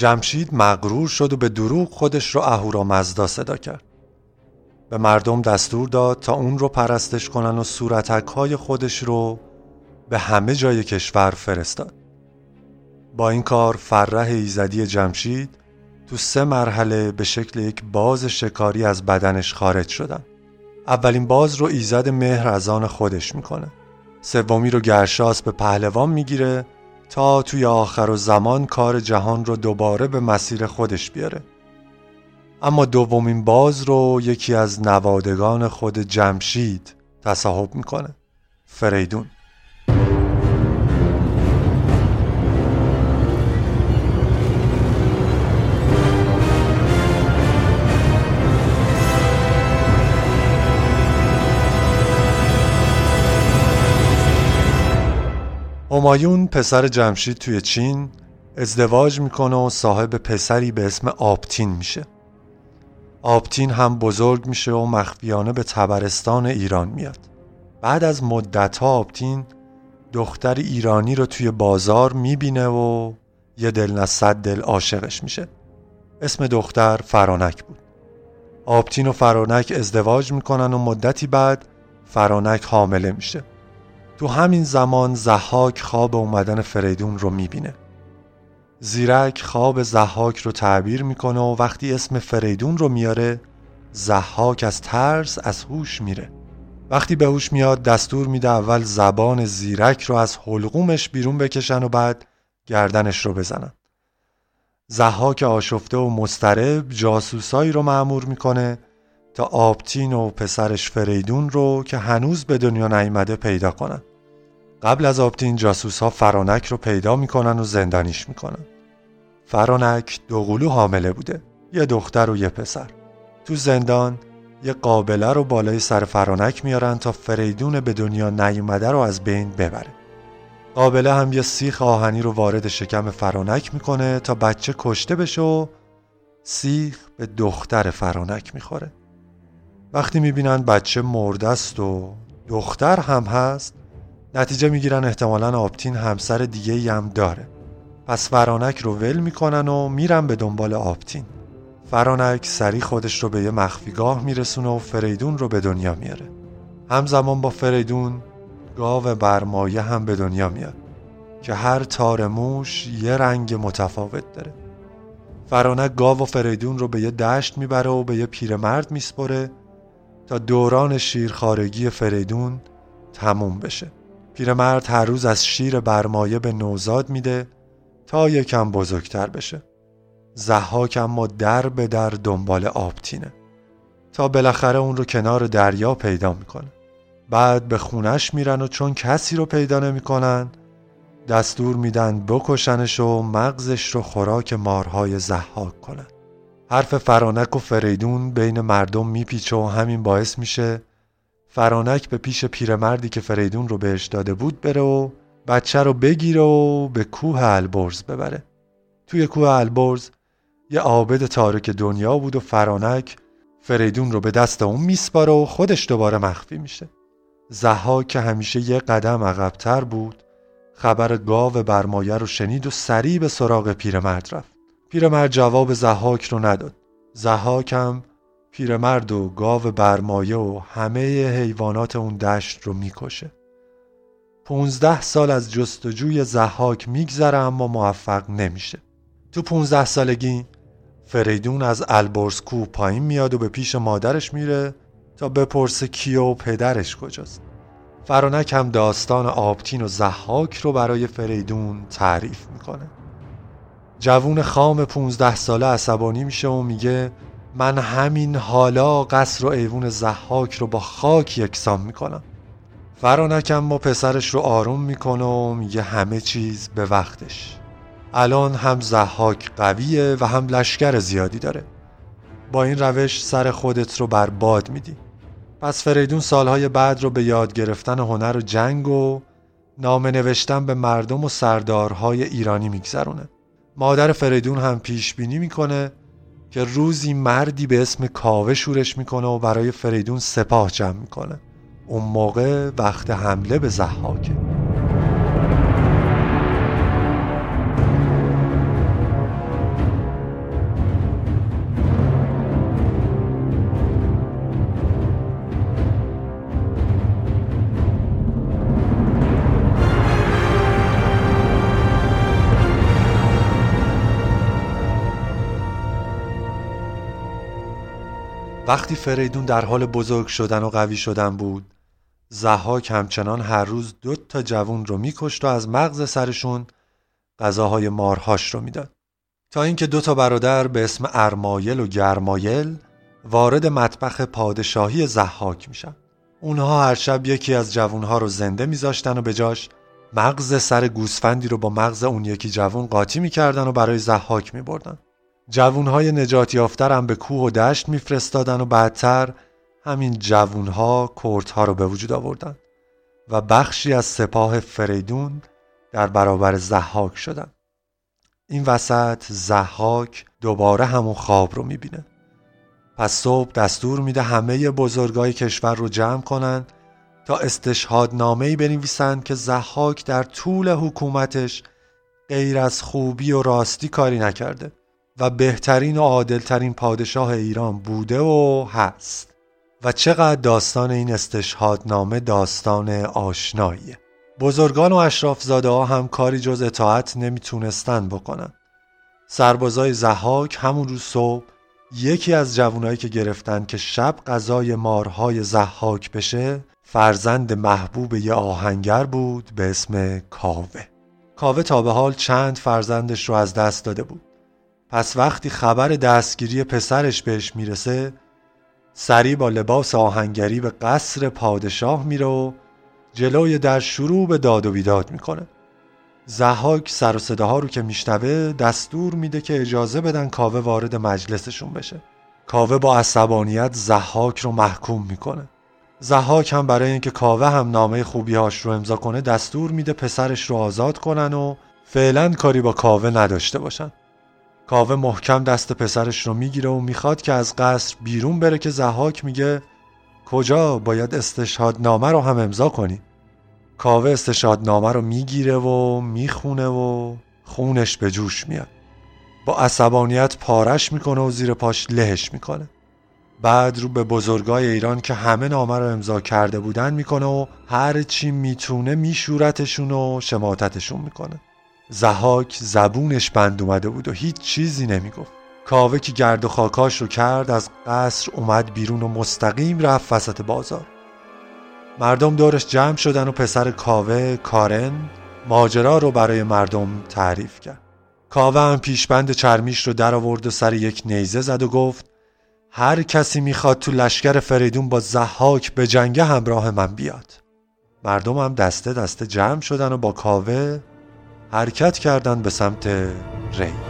جمشید مغرور شد و به دروغ خودش رو اهورامزدا صدا کرد. به مردم دستور داد تا اون رو پرستش کنن و صورتک های خودش رو به همه جای کشور فرستاد. با این کار فرح ایزدی جمشید تو سه مرحله به شکل یک باز شکاری از بدنش خارج شدن. اولین باز رو ایزد مهر از آن خودش می‌کنه. سومی رو گرشاس به پهلوان می‌گیره تا توی آخر و زمان کار جهان رو دوباره به مسیر خودش بیاره. اما دومین باز رو یکی از نوادگان خود جمشید تصاحب می‌کنه فریدون. همایون پسر جمشید توی چین ازدواج می‌کنه و صاحب پسری به اسم آبتین میشه. آبتین هم بزرگ میشه و مخفیانه به تبرستان ایران میاد. بعد از مدت ها آبتین دختر ایرانی رو توی بازار می‌بینه و یه دل نه صد دل عاشقش میشه. اسم دختر فرانک بود. آبتین و فرانک ازدواج می‌کنن و مدتی بعد فرانک حامله میشه. تو همین زمان زحاک خواب اومدن فریدون رو می‌بینه. زیرک خواب زحاک رو تعبیر می‌کنه و وقتی اسم فریدون رو میاره زحاک از ترس از هوش میره. وقتی به هوش میاد دستور میده اول زبان زیرک رو از حلقومش بیرون بکشن و بعد گردنش رو بزنن. زحاک آشفته و مسترب جاسوسایی رو معمور می‌کنه تا آبتین و پسرش فریدون رو که هنوز به دنیا نیامده پیدا کنن. قبل از آبتین جاسوس ها فرانک رو پیدا می‌کنن و زندانیش می‌کنن. فرانک دوقلو حامله بوده یه دختر و یه پسر. تو زندان یه قابله رو بالای سر فرانک میارن تا فریدون به دنیا نیومده رو از بین ببره. قابله هم یه سیخ آهنی رو وارد شکم فرانک می‌کنه تا بچه کشته بشه و سیخ به دختر فرانک می‌خوره. وقتی می‌بینن بچه مرده است و دختر هم هست نتیجه می‌گیرن احتمالا آبتین همسر دیگه هم داره. پس فرانک رو ول می‌کنن و میرن به دنبال آبتین. فرانک سری خودش رو به یه مخفیگاه میرسونه و فریدون رو به دنیا میاره. همزمان با فریدون گاو برمایه هم به دنیا میاد که هر تار موش یه رنگ متفاوت داره. فرانک گاو و فریدون رو به یه دشت می‌بره و به یه پیرمرد میسپره تا دوران شیرخارگی فریدون تموم بشه. پیرمرد هر روز از شیر برمایه به نوزاد میده تا یکم بزرگتر بشه. زحاک اما در به در دنبال آبتینه تا بالاخره اون رو کنار دریا پیدا می‌کنه. بعد به خونش میرن و چون کسی رو پیدا نمی‌کنن دستور میدن بکشنش و مغزش رو خوراک مارهای زحاک کنن حرف فرانک و فریدون بین مردم میپیچه و همین باعث میشه فرانک به پیش پیرمردی که فریدون رو بهش داده بود بره و بچه رو بگیره و به کوه البرز ببره. توی کوه البرز یه عابد تارک دنیا بود و فرانک فریدون رو به دست اون میسپاره و خودش دوباره مخفی میشه. زها که همیشه یه قدم عقبتر بود خبر گاو برمایه رو شنید و سریع به سراغ پیرمرد رفت. پیرمرد جواب زهاک رو نداد. زهاک هم پیرمرد و گاو برمایه و همه حیوانات اون دشت رو می‌کشه. پونزده سال از جستجوی زحاک میگذره اما موفق نمیشه. تو پونزده سالگی فریدون از البرز کو پایین میاد و به پیش مادرش میره تا بپرسه کیه و پدرش کجاست. فرانک هم داستان آبتین و زحاک رو برای فریدون تعریف می‌کنه. جوون خام پونزده ساله عصبانی میشه و میگه من همین حالا قصر و ایوون زحاک رو با خاک یکسان می‌کنم. فرانک اما پسرش رو آروم می‌کنه و میگه همه چیز به وقتش. الان هم زحاک قویه و هم لشکر زیادی داره. با این روش سر خودت رو بر باد میدی. پس فریدون سالهای بعد رو به یاد گرفتن هنر و جنگ و نامه نوشتن به مردم و سردارهای ایرانی میگذرونه. مادر فریدون هم پیش بینی می‌کنه که روزی مردی به اسم کاوه شورش می‌کنه و برای فریدون سپاه جمع می‌کنه. اون موقع وقت حمله به زحاکه. وقتی فریدون در حال بزرگ شدن و قوی شدن بود زحاک همچنان هر روز دو تا جوون رو میکشت و از مغز سرشون غذاهای مارهاش رو می‌داد. تا اینکه دو تا برادر به اسم ارمایل و گرمایل وارد مطبخ پادشاهی زحاک میشن. اونها هر شب یکی از جوونها رو زنده میذاشتن و به جاش مغز سر گوسفندی رو با مغز اون یکی جوون قاطی می‌کردن و برای زحاک میبردن. جوونهای نجات یافتر هم به کوه و دشت میفرستادن و بعدتر همین جوونها کردها رو به وجود آوردن و بخشی از سپاه فریدون در برابر زحاک شدن. این وسط زحاک دوباره همون خواب رو می‌بینه. پس صبح دستور میده همه بزرگای کشور رو جمع کنن تا استشهادنامه ای بنویسند که زحاک در طول حکومتش غیر از خوبی و راستی کاری نکرده. و بهترین و عادلترین پادشاه ایران بوده و هست. و چقدر داستان این استشهادنامه داستان آشناییه. بزرگان و اشرافزاده ها هم کاری جز اطاعت نمی‌تونستن بکنن. سربازای زحاک همون روز صبح یکی از جوانایی که گرفتن که شب غذای مارهای زحاک بشه فرزند محبوب یه آهنگر بود به اسم کاوه. کاوه تا به حال چند فرزندش رو از دست داده بود. پس وقتی خبر دستگیری پسرش بهش می‌رسه سریع با لباس آهنگری به قصر پادشاه میره و جلوی در شروع به داد و بیداد می‌کنه. زحاک سر و صداها رو که میشنوه دستور میده که اجازه بدن کاوه وارد مجلسشون بشه. کاوه با عصبانیت زحاک رو محکوم می‌کنه. زحاک هم برای اینکه کاوه هم نامه خوبیهاش رو امضا کنه دستور میده پسرش رو آزاد کنن و فعلا کاری با کاوه نداشته باشن. کاوه محکم دست پسرش رو می‌گیره و می‌خواد که از قصر بیرون بره که زحاک میگه کجا؟ باید استشهاد نامه رو هم امضا کنی. کاوه استشهاد نامه رو می‌گیره و می‌خونه و خونش به جوش میاد. با عصبانیت پارش می‌کنه و زیر پاش لهش می‌کنه. بعد رو به بزرگای ایران که همه نامه رو امضا کرده بودن می‌کنه و هر چی می‌تونه میشورتشون و شماتتشون می‌کنه. زهاک زبونش بند اومده بود و هیچ چیزی نمی‌گفت. کاوه که گرد و خاکاش رو کرد از قصر اومد بیرون و مستقیم رفت وسط بازار. مردم دورش جمع شدن و پسر کاوه کارن ماجرا رو برای مردم تعریف کرد. کاوه هم پیشبند چرمیش رو در آورد و سر یک نیزه زد و گفت هر کسی می‌خواد تو لشکر فریدون با زحاک به جنگ همراه من بیاد. مردم هم دسته دسته جمع شدن و با کاوه حرکت کردن به سمت ری.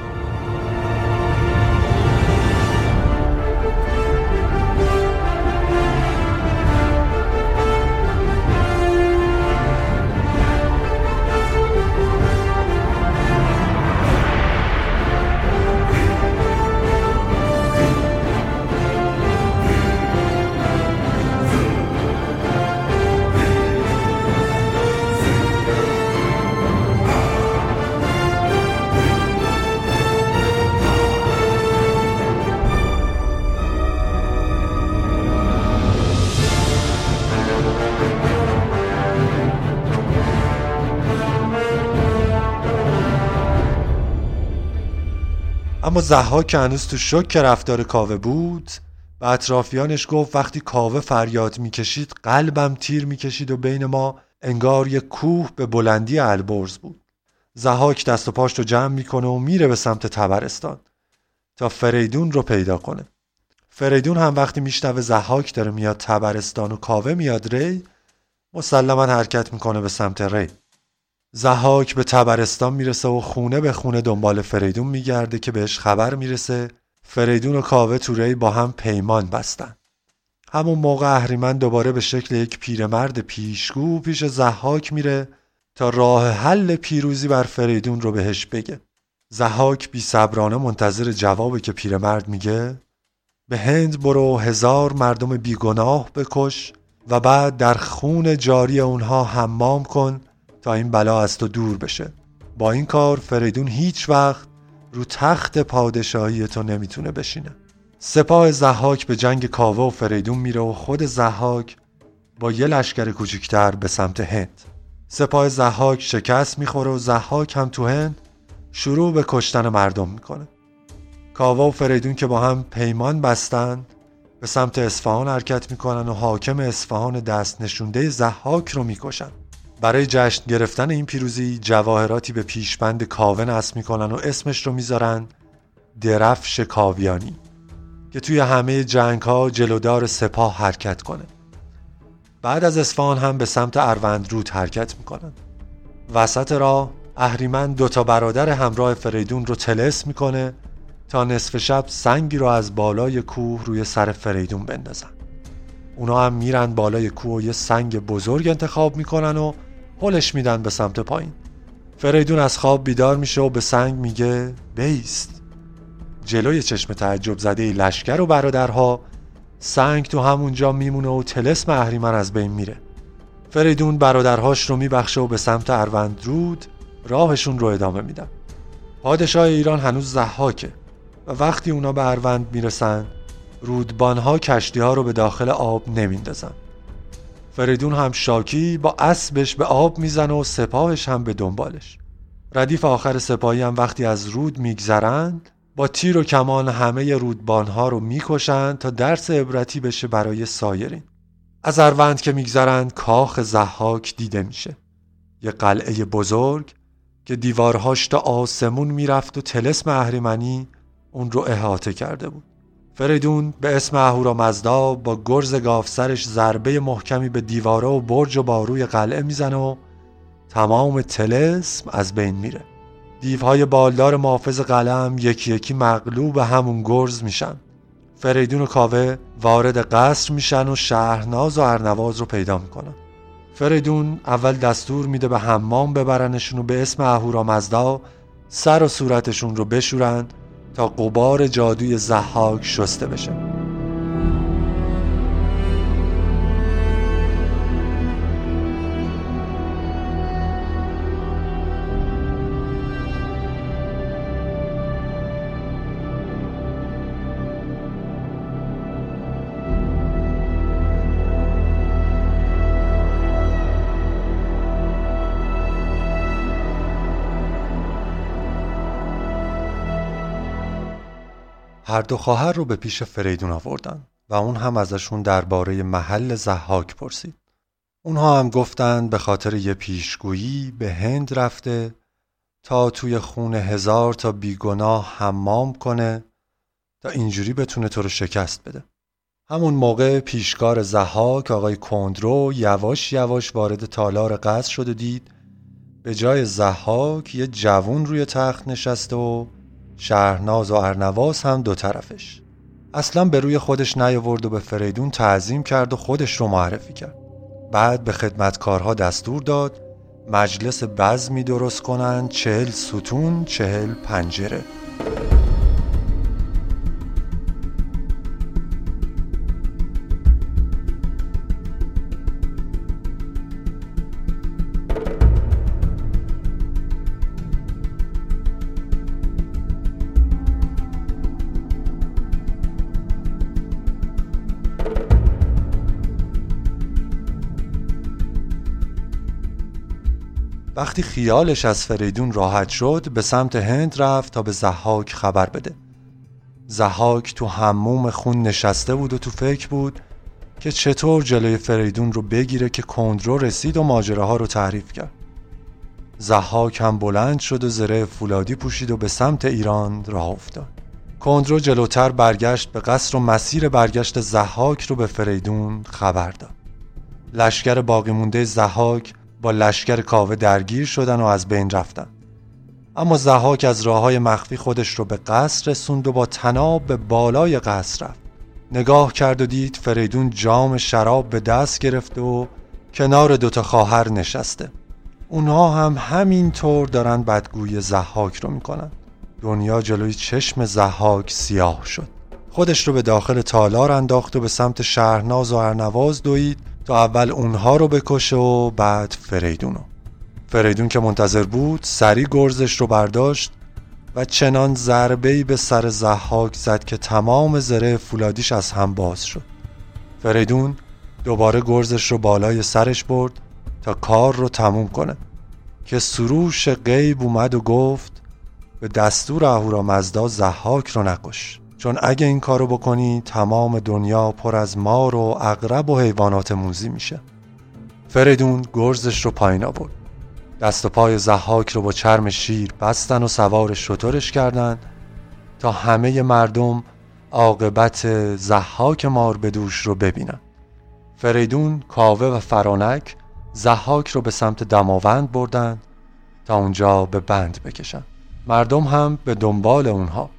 اما زها که هنوز تو شک رفتار کاوه بود به اطرافیانش گفت وقتی کاوه فریاد می‌کشید قلبم تیر می‌کشید و بین ما انگار یک کوه به بلندی البرز بود. زهاک دست و پاش رو جمع می‌کنه و میره به سمت تبرستان تا فریدون رو پیدا کنه. فریدون هم وقتی میشنوه زهاک داره میاد تبرستان و کاوه میاد ری مسلما حرکت می‌کنه به سمت ری. زهاک به تبرستان می‌رسه و خونه به خونه دنبال فریدون میگرده که بهش خبر می‌رسه. فریدون و کاوه توری با هم پیمان بستن. همون موقع اهریمن دوباره به شکل یک پیرمرد پیشگو پیش زهاک میره تا راه حل پیروزی بر فریدون رو بهش بگه. زهاک بی صبرانه منتظر جوابه که پیرمرد میگه به هند برو هزار مردم بیگناه بکش و بعد در خون جاری اونها حمام کن تا این بلا از تو دور بشه. با این کار فریدون هیچ وقت رو تخت پادشاهی تو نمی‌تونه بشینه. سپاه زحاک به جنگ کاوه و فریدون میره و خود زحاک با یه لشکر کوچیکتر به سمت هند. سپاه زحاک شکست می‌خوره و زحاک هم تو هند شروع به کشتن مردم می‌کنه. کاوه و فریدون که با هم پیمان بستن به سمت اصفهان حرکت می‌کنن و حاکم اصفهان دست نشونده زحاک رو می‌کشن. برای جشن گرفتن این پیروزی جواهراتی به پیشبند کاوه نصب می‌کنن و اسمش رو می‌ذارن درفش کاویانی که توی همه جنگ ها جلودار سپاه حرکت کنه. بعد از اصفهان هم به سمت اروند رود حرکت می‌کنن. وسط راه اهریمن دوتا برادر همراه فریدون رو تلس می‌کنه تا نصف شب سنگی رو از بالای کوه روی سر فریدون بندازن. اونا هم میرن بالای کوه و یه سنگ بزرگ انتخاب می‌کنن و هلش میدن به سمت پایین. فریدون از خواب بیدار میشه و به سنگ میگه بیست. جلوی چشم تعجب زده لشکر و برادرها سنگ تو همونجا میمونه و تلسم اهریمن از بین میره. فریدون برادرهاش رو میبخشه و به سمت اروند رود راهشون رو ادامه میدن. پادشاه ایران هنوز زحاکه و وقتی اونا به اروند می‌رسن رودبانها کشتی ها رو به داخل آب نمیندازن. فریدون هم شاکی با اسبش به آب می‌زنه و سپاهش هم به دنبالش. ردیف آخر سپاهی هم وقتی از رود میگذرند با تیر و کمان همه رودبانها رو می‌کشند تا درس عبرتی بشه برای سایرین. از اروند که میگذرند کاخ زحاک دیده میشه. یه قلعه بزرگ که دیوارهاش تا آسمون می‌رفت و تلسم اهریمنی اون رو احاطه کرده بود. فریدون به اسم اهورامزدا با گرز گافسرش ضربه محکمی به دیواره و برج و باروی قلعه می‌زنه و تمام تلسم از بین میره دیوهای بالدار محافظ قلعه یکی یکی مغلوب همون گرز میشن فریدون و کاوه وارد قصر میشن و شهرناز و ارنواز رو پیدا می‌کنن فریدون اول دستور میده به حمام ببرنشون و به اسم اهورامزدا سر و صورتشون رو بشورند تا قبار جادوی زحاک شسته بشه. هر دو خواهر رو به پیش فریدون آوردن و اون هم ازشون درباره محل زحاک پرسید. اونها هم گفتند به خاطر یه پیشگویی به هند رفته تا توی خون هزار تا بیگناه حمام کنه تا اینجوری بتونه تو رو شکست بده. همون موقع پیشکار زحاک آقای کندرو یواش یواش وارد تالار قصر شد و دید به جای زحاک یه جوون روی تخت نشسته و شهرناز و ارنواز هم دو طرفش. اصلا به روی خودش نیاورد و به فریدون تعظیم کرد و خودش رو معرفی کرد. بعد به خدمتکارها دستور داد مجلس بزمی درست کنند چهل ستون چهل پنجره. وقتی خیالش از فریدون راحت شد به سمت هند رفت تا به زحاک خبر بده. زحاک تو حموم خون نشسته بود و تو فکر بود که چطور جلوی فریدون رو بگیره که کندرو رسید و ماجراها رو تعریف کرد. زحاک هم بلند شد و زره فولادی پوشید و به سمت ایران راه افتاد. کندرو جلوتر برگشت به قصر و مسیر برگشت زحاک رو به فریدون خبر داد. لشکر باقی مونده زحاک با لشکر کاوه درگیر شدن و از بین رفتن. اما زهاک از راه های مخفی خودش رو به قصر رسوند و با تناب به بالای قصر رفت. نگاه کرد و دید فریدون جام شراب به دست گرفته و کنار دوتا خواهر نشسته. اونها هم همین طور دارن بدگوی زحاک رو می‌کنن. دنیا جلوی چشم زحاک سیاه شد. خودش رو به داخل تالار انداخت و به سمت شهرناز و ارنواز دوید اول اونها رو بکشه و بعد فریدونو فریدون که منتظر بود سری گرزش رو برداشت و چنان ضربه‌ای به سر زحاک زد که تمام زره فولادیش از هم باز شد. فریدون دوباره گرزش رو بالای سرش برد تا کار رو تموم کنه که سروش غیب اومد و گفت به دستور اهورامزدا زحاک رو نکش. چون اگه این کارو بکنی تمام دنیا پر از مار و اغرب و حیوانات موزی میشه. فریدون گرزش رو پایین آورد. دست و پای زحاک رو با چرم شیر بستن و سوار شطورش کردن تا همه مردم عاقبت زحاک مار به دوش رو ببینن. فریدون، کاوه و فرانک زحاک رو به سمت دماوند بردن تا اونجا به بند بکشن. مردم هم به دنبال اونها.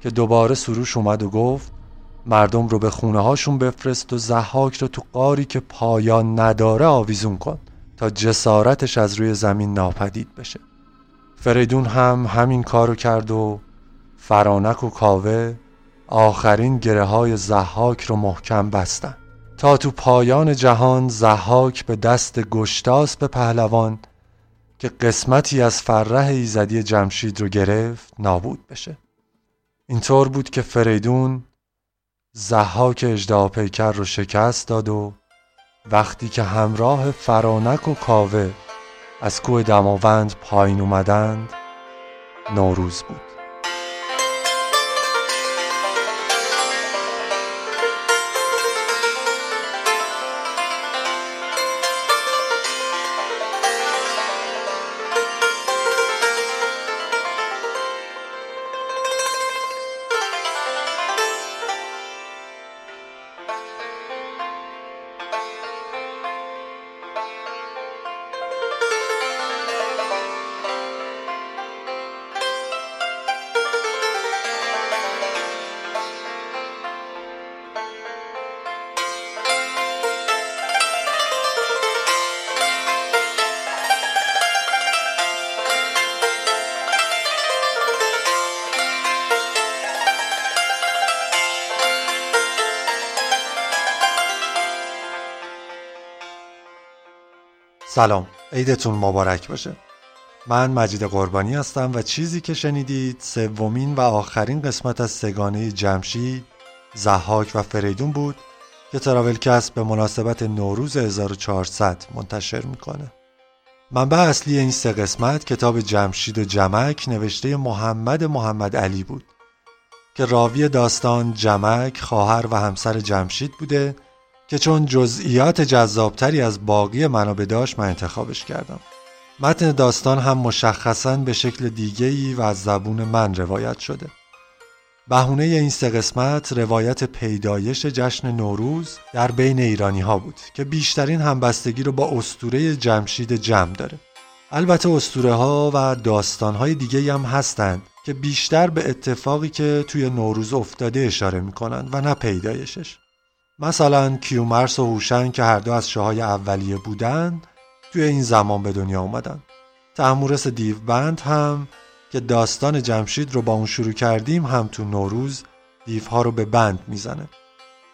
که دوباره سروش اومد و گفت مردم رو به خونه هاشون بفرست و زحاک رو تو قاری که پایان نداره آویزون کن تا جسارتش از روی زمین ناپدید بشه. فریدون هم همین کارو کرد و فرانک و کاوه آخرین گره های زحاک رو محکم بستن. تا تو پایان جهان زحاک به دست گشتاس به پهلوان که قسمتی از فرح ایزدی جمشید رو گرفت نابود بشه. اینطور بود که فریدون زحاک اجده پیکر رو شکست داد و وقتی که همراه فرانک و کاوه از کوه دماوند پایین اومدند نوروز بود. سلام. عیدتون مبارک باشه. من مجید قربانی هستم و چیزی که شنیدید سومین و آخرین قسمت از سگانه جمشید زحاک و فریدون بود که تراولکست به مناسبت نوروز 1400 منتشر می‌کنه. منبع اصلی این سه قسمت کتاب جمشید و جمک نوشته محمد محمد علی بود که راوی داستان جمک خواهر و همسر جمشید بوده که چون جزئیات جذابتری از باقی منابع داشت من انتخابش کردم. متن داستان هم مشخصا به شکل دیگهی و از زبون من روایت شده. بهونه این سه قسمت روایت پیدایش جشن نوروز در بین ایرانی ها بود که بیشترین همبستگی رو با استوره جمشید جمع داره. البته استوره ها و داستان های دیگه هم هستند که بیشتر به اتفاقی که توی نوروز افتاده اشاره می‌کنند و نه پیدایشش. مثلا کیومرس و هوشنگ که هر دو از شاهای اولیه بودند توی این زمان به دنیا اومدن. تحمورس دیوبند هم که داستان جمشید رو با اون شروع کردیم هم تو نوروز دیوها رو به بند می‌زنه.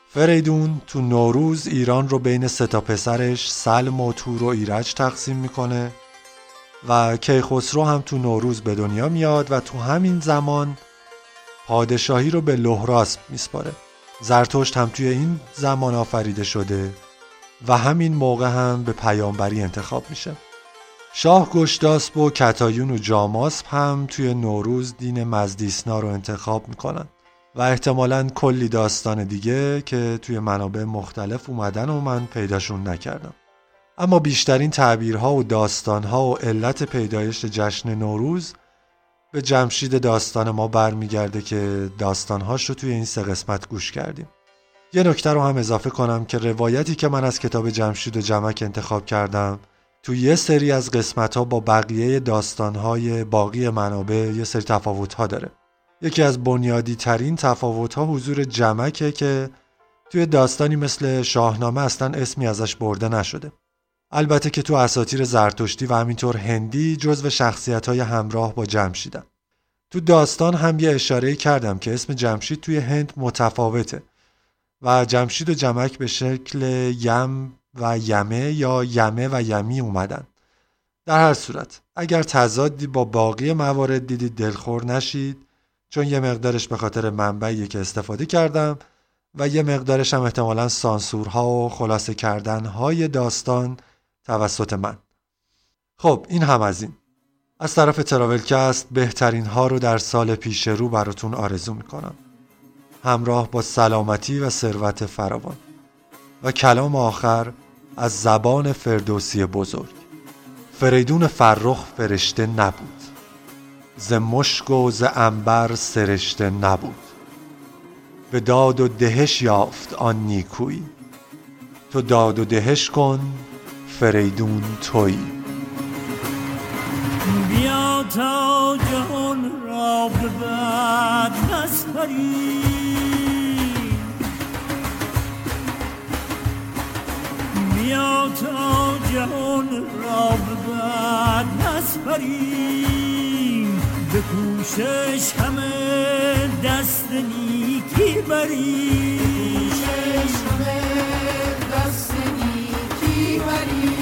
فریدون تو نوروز ایران رو بین ستا پسرش سلم و تور و ایرج تقسیم می‌کنه و کیخسرو هم تو نوروز به دنیا میاد و تو همین زمان پادشاهی رو به لحراس میسپاره. زرتشت هم توی این زمان آفریده شده و همین موقع هم به پیامبری انتخاب میشه. شاه گشتاسب و کتایون و جاماسب هم توی نوروز دین مزدیسنا رو انتخاب می‌کنن و احتمالا کلی داستان دیگه که توی منابع مختلف اومدن و من پیداشون نکردم. اما بیشترین تعبیرها و داستانها و علت پیدایش جشن نوروز به جمشید داستان ما برمیگرده که داستانهاش رو توی این سه قسمت گوش کردیم. یه نکته رو هم اضافه کنم که روایتی که من از کتاب جمشید و جمک انتخاب کردم تو یه سری از قسمت ها با بقیه داستانهای باقی منابع یه سری تفاوت ها داره. یکی از بنیادی ترین تفاوت ها حضور جمکه که توی داستانی مثل شاهنامه اصلا اسمی ازش برده نشده. البته که تو اساتیر زرتشتی و همینطور هندی جزو شخصیت های همراه با جمشیدن. تو داستان هم یه اشاره کردم که اسم جمشید توی هند متفاوته و جمشید و جمک به شکل یم و یمه یا یمه و یمی اومدن. در هر صورت اگر تضادی با باقی موارد دیدید دلخور نشید چون یه مقدارش به خاطر منبعی که استفاده کردم و یه مقدارش هم احتمالا سانسورها و خلاصه کردنهای داستان توسط من. خب این هم از این. از طرف تراولکست بهترین ها رو در سال پیش رو براتون آرزو می‌کنم. همراه با سلامتی و ثروت فراوان. و کلام آخر از زبان فردوسی بزرگ. فریدون فرخ فرشته نبود. ز مشک و ز انبر سرشته نبود. به داد و دهش یافت آن نیکویی. تو داد و دهش کن فریدون تویی. بیا تا جهان را به بد نسپری. بیا تا جهان را به بد نسپریم به کوشش همه دست نیکی بریم نباشد